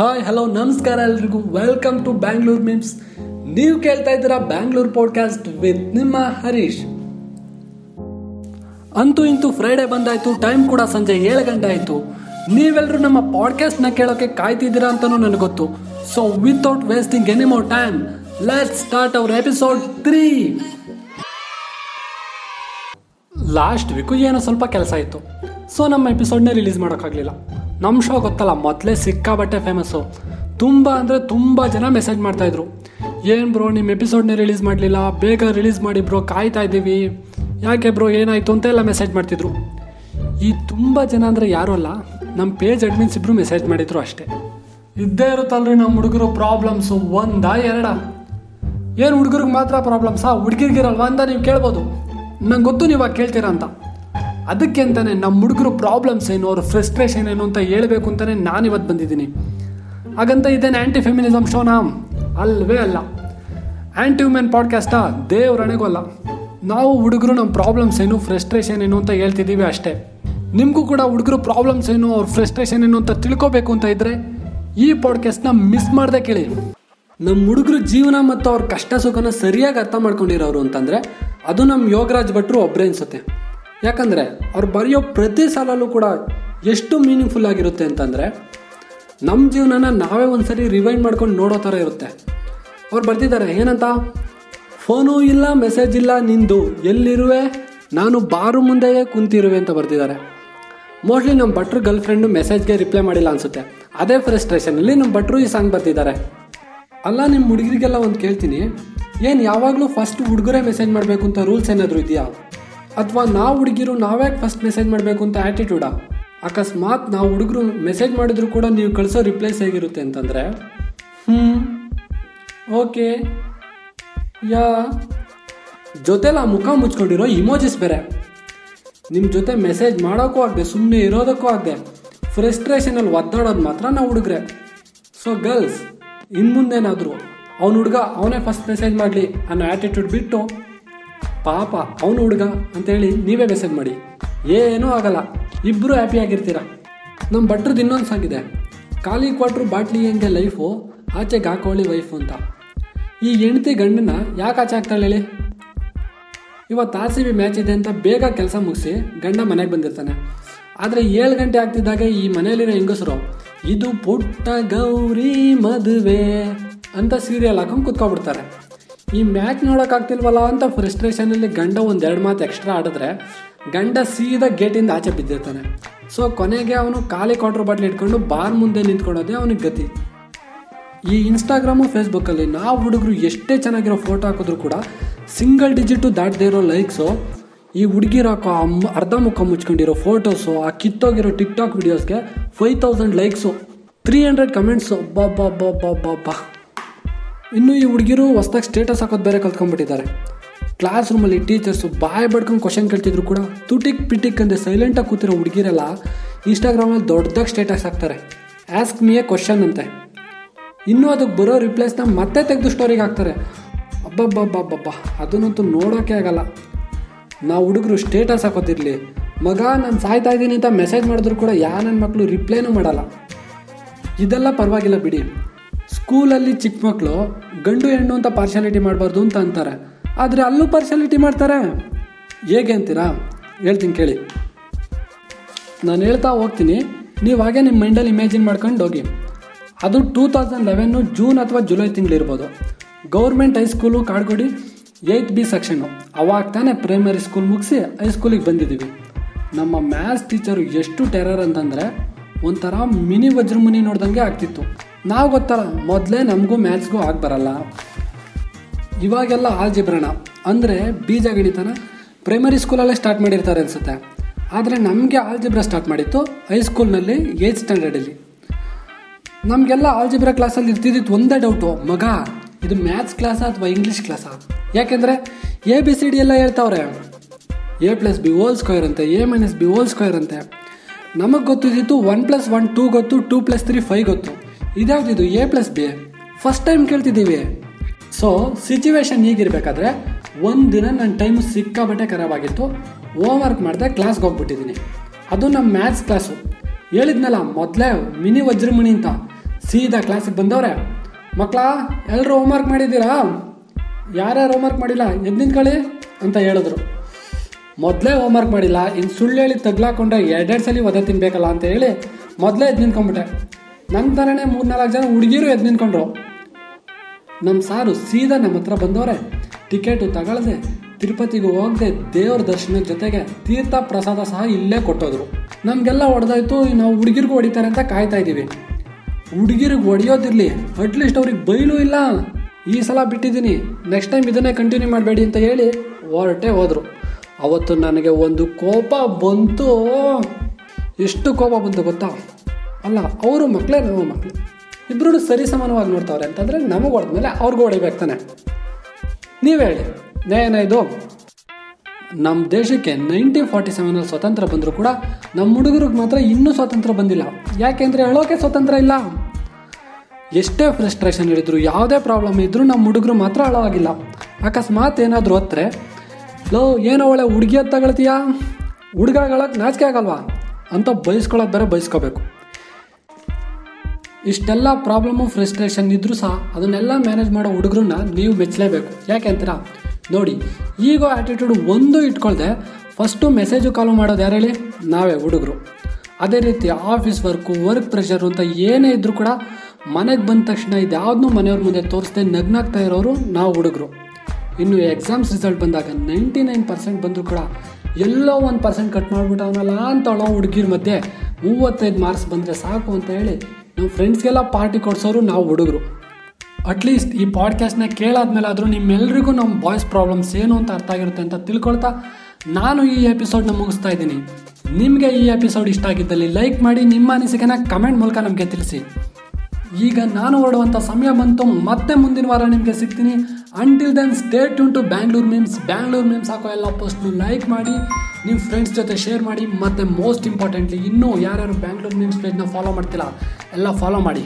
Hi, hello, ನಮಸ್ಕಾರ ಎಲ್ರಿಗೂ. Welcome to Bangalore MIMS ನೀವು ಕೇಳ್ತಾ ಇದ್ದೀರಾ ಬ್ಯಾಂಗ್ಳೂರ್ ಪಾಡ್ಕಾಸ್ಟ್ ವಿತ್ ನಿಮ್ಮ ಹರೀಶ್. ಅಂತೂ ಇಂತೂ ಫ್ರೈಡೇ ಬಂದಾಯ್ತು ಟೈಮ್ ಕೂಡ ಸಂಜೆ ಏಳು ಗಂಟೆ ಆಯಿತು. ನೀವೆಲ್ಲರೂ ನಮ್ಮ ಪಾಡ್ಕಾಸ್ಟ್ನ ಕೇಳೋಕೆ ಕಾಯ್ತಿದ್ದೀರಾ ಅಂತಲೂ ನನಗೆ ಗೊತ್ತು. So without wasting any more time let start our episode three last week ಏನೋ ಸ್ವಲ್ಪ ಕೆಲಸ ಇತ್ತು. ಸೊ ನಮ್ಮ ಎಪಿಸೋಡ್ನೇ ರಿಲೀಸ್ ಮಾಡೋಕ್ಕಾಗಲಿಲ್ಲ. ನಮ್ಮ ಶೋ ಗೊತ್ತಲ್ಲ, ಮೊದಲೇ ಸಿಕ್ಕಾಬಟ್ಟೆ ಫೇಮಸ್ಸು ತುಂಬ ಅಂದರೆ ತುಂಬ ಜನ ಮೆಸೇಜ್ ಮಾಡ್ತಾಯಿದ್ರು ಏನು ಬ್ರೋ ನಿಮ್ಮ ಎಪಿಸೋಡ್ನೇ ರಿಲೀಸ್ ಮಾಡಲಿಲ್ಲ? ಬೇಗ ರಿಲೀಸ್ ಮಾಡಿ ಬ್ರೋ ಕಾಯ್ತಾ ಇದ್ದೀವಿ. ಯಾಕೆ ಬ್ರೋ ಏನಾಯಿತು ಅಂತ ಎಲ್ಲ ಮೆಸೇಜ್ ಮಾಡ್ತಿದ್ರು. ಈ ತುಂಬ ಜನ ಅಂದರೆ ಯಾರೂ ಅಲ್ಲ ನಮ್ಮ ಪೇಜ್ ಅಡ್ಮಿನ್ಸ್ ಇಬ್ಬರು ಮೆಸೇಜ್ ಮಾಡಿದ್ರು ಅಷ್ಟೇ. ಇದ್ದೇ ಇರುತ್ತಲ್ರಿ ನಮ್ಮ ಹುಡುಗರು ಪ್ರಾಬ್ಲಮ್ಸು ಒಂದಾ, ಎರಡ. ಏನು ಹುಡುಗರಿಗೆ ಮಾತ್ರ ಪ್ರಾಬ್ಲಮ್ಸಾ ಹುಡುಗಿರ್ಗಿರಲ್ವಾ ಅಂತ ನೀವು ಕೇಳ್ಬೋದು. ನಂಗೆ ಗೊತ್ತು ನೀವು ಕೇಳ್ತೀರಾ ಅಂತ. ಅದಕ್ಕೆ ಅಂತಾನೆ ನಮ್ಮ ಹುಡುಗರು ಪ್ರಾಬ್ಲಮ್ಸ್ ಏನು, ಅವ್ರ ಫ್ರಸ್ಟ್ರೇಷನ್ ಏನು ಅಂತ ಹೇಳಬೇಕು ಅಂತಾನೆ ನಾನು ಇವತ್ತು ಬಂದಿದ್ದೀನಿ. ಹಾಗಂತ ಇದೇನು ಆ್ಯಂಟಿ ಫೆಮಿನಿಸಮ್ ಶೋನಾ ಅಲ್ವೇ ಅಲ್ಲ. ಆ್ಯಂಟಿ ವುಮೆನ್ ಪಾಡ್ಕಾಸ್ಟಾ ದೇವ್ರಣೆಗೂ ಅಲ್ಲ. ನಾವು ಹುಡುಗರು ನಮ್ಮ ಪ್ರಾಬ್ಲಮ್ಸ್ ಏನು ಫ್ರಸ್ಟ್ರೇಷನ್ ಏನು ಅಂತ ಹೇಳ್ತಿದ್ದೀವಿ ಅಷ್ಟೇ. ನಿಮಗೂ ಕೂಡ ಹುಡುಗರು ಪ್ರಾಬ್ಲಮ್ಸ್ ಏನು, ಅವ್ರ ಫ್ರಸ್ಟ್ರೇಷನ್ ಏನು ಅಂತ ತಿಳ್ಕೊಬೇಕು ಅಂತ ಇದ್ದರೆ ಈ ಪಾಡ್ಕಾಸ್ಟ್ನ ಮಿಸ್ ಮಾಡದೆ ಕೇಳಿ. ನಮ್ಮ ಹುಡುಗರು ಜೀವನ ಮತ್ತು ಅವ್ರ ಕಷ್ಟ ಸುಖನ ಸರಿಯಾಗಿ ಅರ್ಥ ಮಾಡ್ಕೊಂಡಿರೋರು ಅಂತಂದರೆ ಅದು ನಮ್ಮ ಯೋಗರಾಜ್ ಭಟ್ರು ಒಬ್ಬರೇ ಅನಿಸುತ್ತೆ. ಯಾಕಂದರೆ ಅವ್ರು ಬರೆಯೋ ಪ್ರತಿ ಸಾಲಲ್ಲೂ ಕೂಡ ಎಷ್ಟು ಮೀನಿಂಗ್ಫುಲ್ ಆಗಿರುತ್ತೆ ಅಂತಂದರೆ ನಮ್ಮ ಜೀವನನ ನಾವೇ ಒಂದ್ಸರಿ ರಿವೈಂಡ್ ಮಾಡ್ಕೊಂಡು ನೋಡೋ ಥರ ಇರುತ್ತೆ. ಅವ್ರು ಬರ್ತಿದ್ದಾರೆ, ಏನಂತ? ಫೋನು ಇಲ್ಲ ಮೆಸೇಜ್ ಇಲ್ಲ, ನಿಂದು. ಎಲ್ಲಿರುವೆ? ನಾನು ಬಾರು ಮುಂದೆಯೇ ಕುಂತಿರುವೆ, ಅಂತ ಬರ್ತಿದ್ದಾರೆ. ಮೋಸ್ಟ್ಲಿ ನಮ್ಮ ಭಟ್ರು ಗರ್ಲ್ ಫ್ರೆಂಡು ಮೆಸೇಜ್ಗೆ ರಿಪ್ಲೈ ಮಾಡಿಲ್ಲ ಅನಿಸುತ್ತೆ. ಅದೇ ಫ್ರಸ್ಟ್ರೇಷನಲ್ಲಿ ನಮ್ಮ ಭಟ್ರು ಈ ಸಾಂಗ್ ಬರ್ತಿದ್ದಾರೆ. ಅಲ್ಲ ನಿಮ್ಮ ಹುಡುಗರಿಗೆಲ್ಲ ಒಂದು ಕೇಳ್ತೀನಿ. ಏನು ಯಾವಾಗಲೂ ಫಸ್ಟ್ ಹುಡುಗರೇ ಮೆಸೇಜ್ ಮಾಡಬೇಕು ಅಂತ ರೂಲ್ಸ್ ಏನಾದರೂ ಇದೆಯಾ? ಅಥವಾ ನಾವು ಹುಡುಗಿರು ನಾವ್ಯಾಕೆ ಫಸ್ಟ್ ಮೆಸೇಜ್ ಮಾಡಬೇಕು ಅಂತ ಆ್ಯಟಿಟ್ಯೂಡಾ ಅಕಸ್ಮಾತ್ ನಾವು ಹುಡುಗರು ಮೆಸೇಜ್ ಮಾಡಿದ್ರು ಕೂಡ ನೀವು ಕಳಿಸೋ ರಿಪ್ಲೈಸ್ ಹೇಗಿರುತ್ತೆ ಅಂತಂದರೆ ಹ್ಞೂ ಓಕೆ, ಯಾ, ಜೊತೆಲಿ ಆ ಮುಖ ಮುಚ್ಕೊಂಡಿರೋ ಇಮೋಜಿಸ್ ಬೇರೆ. ನಿಮ್ಮ ಜೊತೆ ಮೆಸೇಜ್ ಮಾಡೋಕ್ಕೂ ಆಗದೆ ಸುಮ್ಮನೆ ಇರೋದಕ್ಕೂ ಆಗದೆ. ಫ್ರಸ್ಟ್ರೇಷನಲ್ಲಿ ಒದ್ದಾಡೋದು ಮಾತ್ರ ನಾವು ಹುಡುಗ್ರೆ. ಸೊ ಗರ್ಲ್ಸ್ ಇನ್ನು ಮುಂದೇನಾದರೂ ಅವ್ನ ಹುಡುಗ ಅವನೇ ಫಸ್ಟ್ ಮೆಸೇಜ್ ಮಾಡಲಿ ಅನ್ನೋ ಆ್ಯಟಿಟ್ಯೂಡ್ ಬಿಟ್ಟು ಪಾಪ ಅವನು ಹುಡುಗ ಅಂತೇಳಿ ನೀವೇ ಮೆಸೇಜ್ ಮಾಡಿ. ಏನೂ ಆಗಲ್ಲ. ಇಬ್ಬರು ಹ್ಯಾಪಿಯಾಗಿರ್ತೀರ ನಮ್ಮ ಭಟ್ರದ್ದು ಇನ್ನೊಂದು ಸಾಂಗಿದೆ ಖಾಲಿ ಕ್ವಾಟ್ರು ಬಾಟ್ಲಿ ಹೆಂಗೆ ಲೈಫು ಆಚೆ ಹಾಕೊಳ್ಳಿ ವೈಫು ಅಂತ. ಈ ಹೆಂಡತಿ ಗಂಡನ ಯಾಕೆ ಆಚೆ ಹಾಕ್ತಾಳೆ ಹೇಳಿ? ಇವತ್ತು ಆರ್ ಸಿ ಬಿ ಮ್ಯಾಚ್ ಇದೆ ಅಂತ ಬೇಗ ಕೆಲಸ ಮುಗಿಸಿ ಗಂಡ ಮನೆಗೆ ಬಂದಿರ್ತಾನೆ. ಆದರೆ ಏಳು ಗಂಟೆ ಆಗ್ತಿದ್ದಾಗ ಈ ಮನೆಯಲ್ಲಿರೋ ಹೆಂಗಸರು, ಇದು ಪುಟ್ಟ ಗೌರಿ ಮದುವೆ ಅಂತ ಸೀರಿಯಲ್ ಹಾಕೊಂಡು ಕುತ್ಕೊಬಿಡ್ತಾರೆ. ಈ ಮ್ಯಾಚ್ ನೋಡೋಕ್ಕಾಗ್ತಿಲ್ವಲ್ಲ ಅಂತ ಫ್ರಸ್ಟ್ರೇಷನಲ್ಲಿ ಗಂಡ ಒಂದೆರಡು ಮಾತು ಎಕ್ಸ್ಟ್ರಾ ಆಡಿದ್ರೆ, ಗಂಡ ಸೀದಾ ಗೇಟಿಂದ ಆಚೆ ಬಿದ್ದಿರ್ತಾನೆ. ಸೊ ಕೊನೆಗೆ ಅವನು ಖಾಲಿ ಕ್ವಾಟ್ರ್ ಬಾಟ್ಲಿ ಇಟ್ಕೊಂಡು ಬಾರ್ ಮುಂದೆ ನಿಂತ್ಕೊಳ್ಳೋದೇ ಅವನಿಗೆ ಗತಿ. ಈ ಇನ್ಸ್ಟಾಗ್ರಾಮು ಫೇಸ್ಬುಕ್ಕಲ್ಲಿ ನಾವು ಹುಡುಗರು ಎಷ್ಟೇ ಚೆನ್ನಾಗಿರೋ ಫೋಟೋ ಹಾಕಿದ್ರು ಕೂಡ ಸಿಂಗಲ್ ಡಿಜಿಟು ದಾಟದೇ ಇರೋ ಲೈಕ್ಸು ಈ ಹುಡುಗಿರೋ ಅರ್ಧ ಮುಖ ಮುಚ್ಕೊಂಡಿರೋ ಫೋಟೋಸು ಆ ಕಿತ್ತೋಗಿರೋ TikTok ವಿಡಿಯೋಸ್ಗೆ five thousand likes three hundred comments ಬಾ. ಇನ್ನು ಈ ಹುಡುಗಿರು ಹೊಸ್ದಾಗಿ ಸ್ಟೇಟಸ್ ಹಾಕೋದು ಬೇರೆ ಕಲ್ತ್ಕೊಂಡ್ಬಿಟ್ಟಿದ್ದಾರೆ. ಕ್ಲಾಸ್ ರೂಮಲ್ಲಿ ಟೀಚರ್ಸು ಬಾಯ್ ಬಡ್ಕೊಂಡು ಕ್ವಶನ್ ಕೇಳ್ತಿದ್ರು ಕೂಡ ತುಟಿಕ್ ಪಿಟಿಕ್ ಅಂದರೆ ಸೈಲೆಂಟಾಗಿ ಕೂತಿರೋ ಹುಡುಗಿರೆಲ್ಲ ಇನ್ಸ್ಟಾಗ್ರಾಮಲ್ಲಿ ದೊಡ್ಡದಾಗಿ ಸ್ಟೇಟಸ್ ಹಾಕ್ತಾರೆ. ಆಸ್ಕ್ ಮಿ ಎ ಕ್ವಶನ್ ಅಂತೆ. ಇನ್ನೂ ಅದಕ್ಕೆ ಬರೋ ರಿಪ್ಲೇಸ್ನ ಮತ್ತೆ ತೆಗೆದು ಸ್ಟೋರಿಗೆ ಹಾಕ್ತಾರೆ. ಅಬ್ಬಬ್ಬಬ್ಬಬ್ಬಬ್ಬ, ಅದನ್ನಂತೂ ನೋಡೋಕೆ ಆಗಲ್ಲ. ನಾವು ಹುಡುಗರು ಸ್ಟೇಟಸ್ ಹಾಕೋತಿರ್ಲಿ ಮಗ, ನಾನು ಸಾಯ್ತಾ ಇದ್ದೀನಿ ಅಂತ ಮೆಸೇಜ್ ಮಾಡಿದ್ರು ಕೂಡ ಯಾ ನನ್ನ ಮಕ್ಕಳು ರಿಪ್ಲೈನೂ ಮಾಡಲ್ಲ. ಇದೆಲ್ಲ ಪರವಾಗಿಲ್ಲ ಬಿಡಿ. ಸ್ಕೂಲಲ್ಲಿ ಚಿಕ್ಕ ಮಕ್ಕಳು ಗಂಡು ಹೆಣ್ಣು ಅಂತ ಪಾರ್ಶಾಲಿಟಿ ಮಾಡಬಾರ್ದು ಅಂತ ಅಂತಾರೆ. ಆದರೆ ಅಲ್ಲೂ ಪಾರ್ಶಾಲಿಟಿ ಮಾಡ್ತಾರೆ? ಹೇಗೆ ಅಂತೀರಾ? ಹೇಳ್ತೀನಿ ಕೇಳಿ. ನಾನು ಹೇಳ್ತಾ ಹೋಗ್ತೀನಿ. ನೀವು ಹಾಗೆ ನಿಮ್ಮ ಮೈಂಡಲ್ಲಿ ಇಮ್ಯಾಜಿನ್ ಮಾಡ್ಕೊಂಡು ಹೋಗಿ. ಅದು ಟೂ ತೌಸಂಡ್ ಲೆವೆನ್ನು ಜೂನ್ ಅಥವಾ July ತಿಂಗಳಿರ್ಬೋದು. Government high school Kadugodi eight B section ಅವಾಗ ತಾನೇ ಪ್ರೈಮರಿ ಸ್ಕೂಲ್ ಮುಗಿಸಿ ಹೈಸ್ಕೂಲಿಗೆ ಬಂದಿದ್ದೀವಿ ನಮ್ಮ ಮ್ಯಾಥ್ಸ್ ಟೀಚರು ಎಷ್ಟು ಟೆರರ್ ಅಂತಂದರೆ ಒಂಥರ ಮಿನಿ ವಜ್ರಮುನಿ ನೋಡ್ದಂಗೆ ಆಗ್ತಿತ್ತು. ನಾವು ಗೊತ್ತಲ್ಲ, ಮೊದಲೇ ನಮಗೂ ಮ್ಯಾಥ್ಸ್ಗೂ ಆಗಿ ಬರಲ್ಲ. ಇವಾಗೆಲ್ಲ ಆಲ್ಜಿಬ್ರಣ ಅಂದರೆ ಬೀಜ ಗಣಿತನ ಪ್ರೈಮರಿ ಸ್ಕೂಲಲ್ಲೇ ಸ್ಟಾರ್ಟ್ ಮಾಡಿರ್ತಾರೆ ಅನಿಸುತ್ತೆ. ಆದರೆ ನಮಗೆ ಆಲ್ಜಿಬ್ರಾ ಸ್ಟಾರ್ಟ್ ಮಾಡಿತ್ತು ಹೈಸ್ಕೂಲ್ನಲ್ಲಿ ಏಯ್ತ್ ಸ್ಟ್ಯಾಂಡರ್ಡಲ್ಲಿ ನಮಗೆಲ್ಲ ಆಲ್ಜಿಬ್ರಾ ಕ್ಲಾಸಲ್ಲಿ ಇರ್ತಿದ್ದಿತ್ತು ಒಂದೇ ಡೌಟು ಮಗ, ಇದು ಮ್ಯಾಥ್ಸ್ ಕ್ಲಾಸಾ ಅಥವಾ ಇಂಗ್ಲೀಷ್ ಕ್ಲಾಸಾ ಯಾಕೆಂದರೆ ಎ ಬಿ ಸಿ ಡಿ ಎಲ್ಲ ಹೇಳ್ತಾವ್ರೆ. A plus B whole square ಅಂತೆ A minus B whole square ಅಂತೆ. ನಮಗೆ ಗೊತ್ತಿದ್ದಿತ್ತು ಒನ್ ಪ್ಲಸ್ ಒನ್ ಟೂ ಗೊತ್ತು ಟೂ ಪ್ಲಸ್ ತ್ರೀ ಫೈವ್ ಗೊತ್ತು. ಇದ್ಯಾವ್ದಿದು A plus B first time ಕೇಳ್ತಿದ್ದೀವಿ. So situation ಹೀಗಿರಬೇಕಾದ್ರೆ, ಒಂದು ದಿನ ನನ್ನ ಟೈಮ್ ಸಿಕ್ಕಾಬಟ್ಟೆ ಖರಾಬ್ ಆಗಿತ್ತು. ಹೋಮ್ ವರ್ಕ್ ಮಾಡಿದೆ ಕ್ಲಾಸ್ಗೆ ಹೋಗ್ಬಿಟ್ಟಿದ್ದೀನಿ. ಅದು ನಮ್ಮ ಮ್ಯಾಥ್ಸ್ ಕ್ಲಾಸು ಹೇಳಿದ್ನಲ್ಲ, ಮೊದಲೇ ಮಿನಿ ವಜ್ರಮಣಿ ಅಂತ. ಸೀದಾ ಕ್ಲಾಸಿಗೆ ಬಂದವ್ರೆ ಮಕ್ಕಳ ಎಲ್ಲರೂ ಹೋಮ್ವರ್ಕ್ ಮಾಡಿದ್ದೀರಾ? ಯಾರ್ಯಾರು ಹೋಮ್ವರ್ಕ್ ಮಾಡಿಲ್ಲ ಎದ್ದು ನಿಂತ್ಕೊಳ್ಳಿ, ಅಂತ ಹೇಳಿದ್ರು. ಮೊದಲೇ ಹೋಮ್ವರ್ಕ್ ಮಾಡಿಲ್ಲ ಇನ್ನು ಸುಳ್ಳು ಹೇಳಿ ತಗ್ಲಾಕೊಂಡ್ರೆ ಎರಡೆರಡು ಸಲ ಒದೆ ತಿನ್ಬೇಕಲ್ಲ, ಅಂತ ಹೇಳಿ ಮೊದಲೇ ಎದ್ದು ನಿಂತ್ಕೊಂಡ್ಬಿಟ್ಟೆ. ನನ್ನ ಥರನೇ ಮೂರ್ನಾಲ್ಕು ಜನ ಹುಡುಗಿರು ಎದ್ದು ನಿಂತ್ಕೊಂಡ್ರು. ನಮ್ಮ ಸಾರು ಸೀದಾ ನಮ್ಮ ಹತ್ರ ಬಂದವ್ರೆ. ಟಿಕೆಟು ತಗೊಳ್ಳದೆ ತಿರುಪತಿಗೆ ಹೋಗದೆ ದೇವ್ರ ದರ್ಶನದ ಜೊತೆಗೆ ತೀರ್ಥ ಪ್ರಸಾದ ಸಹ ಇಲ್ಲೇ ಕೊಟ್ಟೋದ್ರು. ನಮಗೆಲ್ಲ ಹೊಡೆದಾಯ್ತು, ನಾವು ಹುಡುಗಿರ್ಗೂ ಹೊಡಿತಾರೆ ಅಂತ ಕಾಯ್ತಾ ಇದ್ದೀವಿ ಹುಡುಗಿರಿಗೆ ಹೊಡೆಯೋದಿರಲಿ ಅಟ್ಲೀಸ್ಟ್ ಅವ್ರಿಗೆ ಬೈಲು ಇಲ್ಲ. ಈ ಸಲ ಬಿಟ್ಟಿದ್ದೀನಿ ನೆಕ್ಸ್ಟ್ ಟೈಮ್ ಇದನ್ನೇ ಕಂಟಿನ್ಯೂ ಮಾಡಬೇಡಿ ಅಂತ ಹೇಳಿ ಹೊರಟೆ ಹೋದರು. ಅವತ್ತು ನನಗೆ ಒಂದು ಕೋಪ ಬಂತು. ಎಷ್ಟು ಕೋಪ ಬಂತು ಗೊತ್ತಾ? ಅಲ್ಲ, ಅವರು ಮಕ್ಕಳೇ ನಮ್ಮ ಮಕ್ಕಳು ಇಬ್ಬರೂ ಸರಿ ಸಮಾನವಾಗಿ ನೋಡ್ತಾವ್ರೆ ಅಂತಂದರೆ ನಮಗೆ ಹೊಡೆದ್ಮೇಲೆ ಅವ್ರಿಗೂ ಹೊಡಿಬೇಕು ತಾನೆ ನೀವು ಹೇಳಿ. ನ್ಯಾಯನ ಇದು. ನಮ್ಮ ದೇಶಕ್ಕೆ ನೈನ್ಟೀನ್ ಫಾರ್ಟಿ ಸೆವೆನಲ್ಲಿ ಸ್ವತಂತ್ರ ಬಂದರೂ ಕೂಡ ನಮ್ಮ ಹುಡುಗರಿಗೆ ಮಾತ್ರ ಇನ್ನೂ ಸ್ವಾತಂತ್ರ್ಯ ಬಂದಿಲ್ಲ. ಯಾಕೆಂದರೆ ಹೇಳೋಕೆ ಸ್ವಾತಂತ್ರ್ಯ ಇಲ್ಲ. ಎಷ್ಟೇ ಫ್ರಸ್ಟ್ರೇಷನ್ ಹಿಡಿದ್ರು ಯಾವುದೇ ಪ್ರಾಬ್ಲಮ್ ಇದ್ದರೂ ನಮ್ಮ ಹುಡುಗರು ಮಾತ್ರ ಅಳವಾಗಿಲ್ಲ ಅಕಸ್ಮಾತ್ ಏನಾದರೂ ಹತ್ತರೆ ಲೋ, ಏನೋ ಒಳ್ಳೆ ಹುಡುಗಿ ಅಂತ ತಗೊಳ್ತೀಯಾ? ಹುಡುಗಗಳಕ್ಕೆ ನಾಚಿಕೆ ಆಗಲ್ವಾ? ಅಂತ ಬಯಸ್ಕೊಳ್ಳೋದು ಬೇರೆ ಬಯಸ್ಕೋಬೇಕು. ಇಷ್ಟೆಲ್ಲ ಪ್ರಾಬ್ಲಮ್ಮು ಫ್ರಸ್ಟ್ರೇಷನ್ ಇದ್ದರೂ ಸಹ ಅದನ್ನೆಲ್ಲ ಮ್ಯಾನೇಜ್ ಮಾಡೋ ಹುಡುಗರನ್ನ ನೀವು ಮೆಚ್ಚಲೇಬೇಕು. ಯಾಕೆ ಅಂತೀರಾ? ನೋಡಿ, ಈಗ ಆ್ಯಟಿಟ್ಯೂಡ್ ಒಂದು ಇಟ್ಕೊಳ್ದೆ ಫಸ್ಟು ಮೆಸೇಜು ಕಾಲು ಮಾಡೋದು ಯಾರು ಹೇಳಿ? ನಾವೇ, ಹುಡುಗರು. ಅದೇ ರೀತಿ ಆಫೀಸ್ ವರ್ಕು ವರ್ಕ್ ಪ್ರೆಷರು ಅಂತ ಏನೇ ಇದ್ದರೂ ಕೂಡ ಮನೆಗೆ ಬಂದ ತಕ್ಷಣ ಇದ್ಯಾವುದನ್ನೂ ಮನೆಯವ್ರ ಮುಂದೆ ತೋರಿಸ್ದೆ ನಗ್ನಾಗ್ತಾ ಇರೋರು ನಾವು ಹುಡುಗರು. ಇನ್ನು ಎಕ್ಸಾಮ್ಸ್ ರಿಸಲ್ಟ್ ಬಂದಾಗ ನೈಂಟಿ ನೈನ್ ಪರ್ಸೆಂಟ್ ಬಂದರೂ ಕೂಡ ಎಲ್ಲೋ ಒಂದು ಪರ್ಸೆಂಟ್ ಕಟ್ ಮಾಡಿಬಿಟ್ಟವನಲ್ಲ ಅಂತ ಹುಡುಗಿರ ಮಧ್ಯೆ ಮೂವತ್ತೈದು ಮಾರ್ಕ್ಸ್ ಬಂದರೆ ಸಾಕು ಅಂತ ಹೇಳಿ ನಮ್ಮ ಫ್ರೆಂಡ್ಸ್ಗೆಲ್ಲ ಪಾರ್ಟಿ ಕೊಡ್ಸೋರು ನಾವು ಹುಡುಗರು. ಅಟ್ಲೀಸ್ಟ್ ಈ ಪಾಡ್ಕಾಸ್ಟ್ನ ಕೇಳಾದ್ಮೇಲೆ ಆದರೂ ನಿಮ್ಮೆಲ್ರಿಗೂ ನಮ್ಮ ಬಾಯ್ಸ್ ಪ್ರಾಬ್ಲಮ್ಸ್ ಏನು ಅಂತ ಅರ್ಥ ಆಗಿರುತ್ತೆ ಅಂತ ತಿಳ್ಕೊಳ್ತಾ ನಾನು ಈ ಎಪಿಸೋಡ್ನ ಮುಗಿಸ್ತಾ ಇದ್ದೀನಿ. ನಿಮಗೆ ಈ ಎಪಿಸೋಡ್ ಇಷ್ಟ ಆಗಿದ್ದಲ್ಲಿ ಲೈಕ್ ಮಾಡಿ, ನಿಮ್ಮ ಅನಿಸಿಕೆನ ಕಮೆಂಟ್ ಮೂಲಕ ನಮಗೆ ತಿಳಿಸಿ. ಈಗ ನಾನು ಹೊರಡುವಂಥ ಸಮಯ ಬಂತು, ಮತ್ತೆ ಮುಂದಿನ ವಾರ ನಿಮಗೆ ಸಿಗ್ತೀನಿ. Until then stay tuned to Bangalore memes Bangalore memes ಹಾಕೋ ಎಲ್ಲ ಪೋಸ್ಟ್ನು ಲೈಕ್ ಮಾಡಿ ನಿಮ್ಮ ಫ್ರೆಂಡ್ಸ್ ಜೊತೆ ಶೇರ್ ಮಾಡಿ, ಮತ್ತು ಮೋಸ್ಟ್ ಇಂಪಾರ್ಟೆಂಟ್ಲಿ ಇನ್ನೂ ಯಾರ್ಯಾರು ಬ್ಯಾಂಗ್ಳೂರ್ ಮೀಮ್ಸ್ ಪೇಜ್ನ ಫಾಲೋ ಮಾಡ್ತಿಲ್ಲ, ಎಲ್ಲ ಫಾಲೋ ಮಾಡಿ.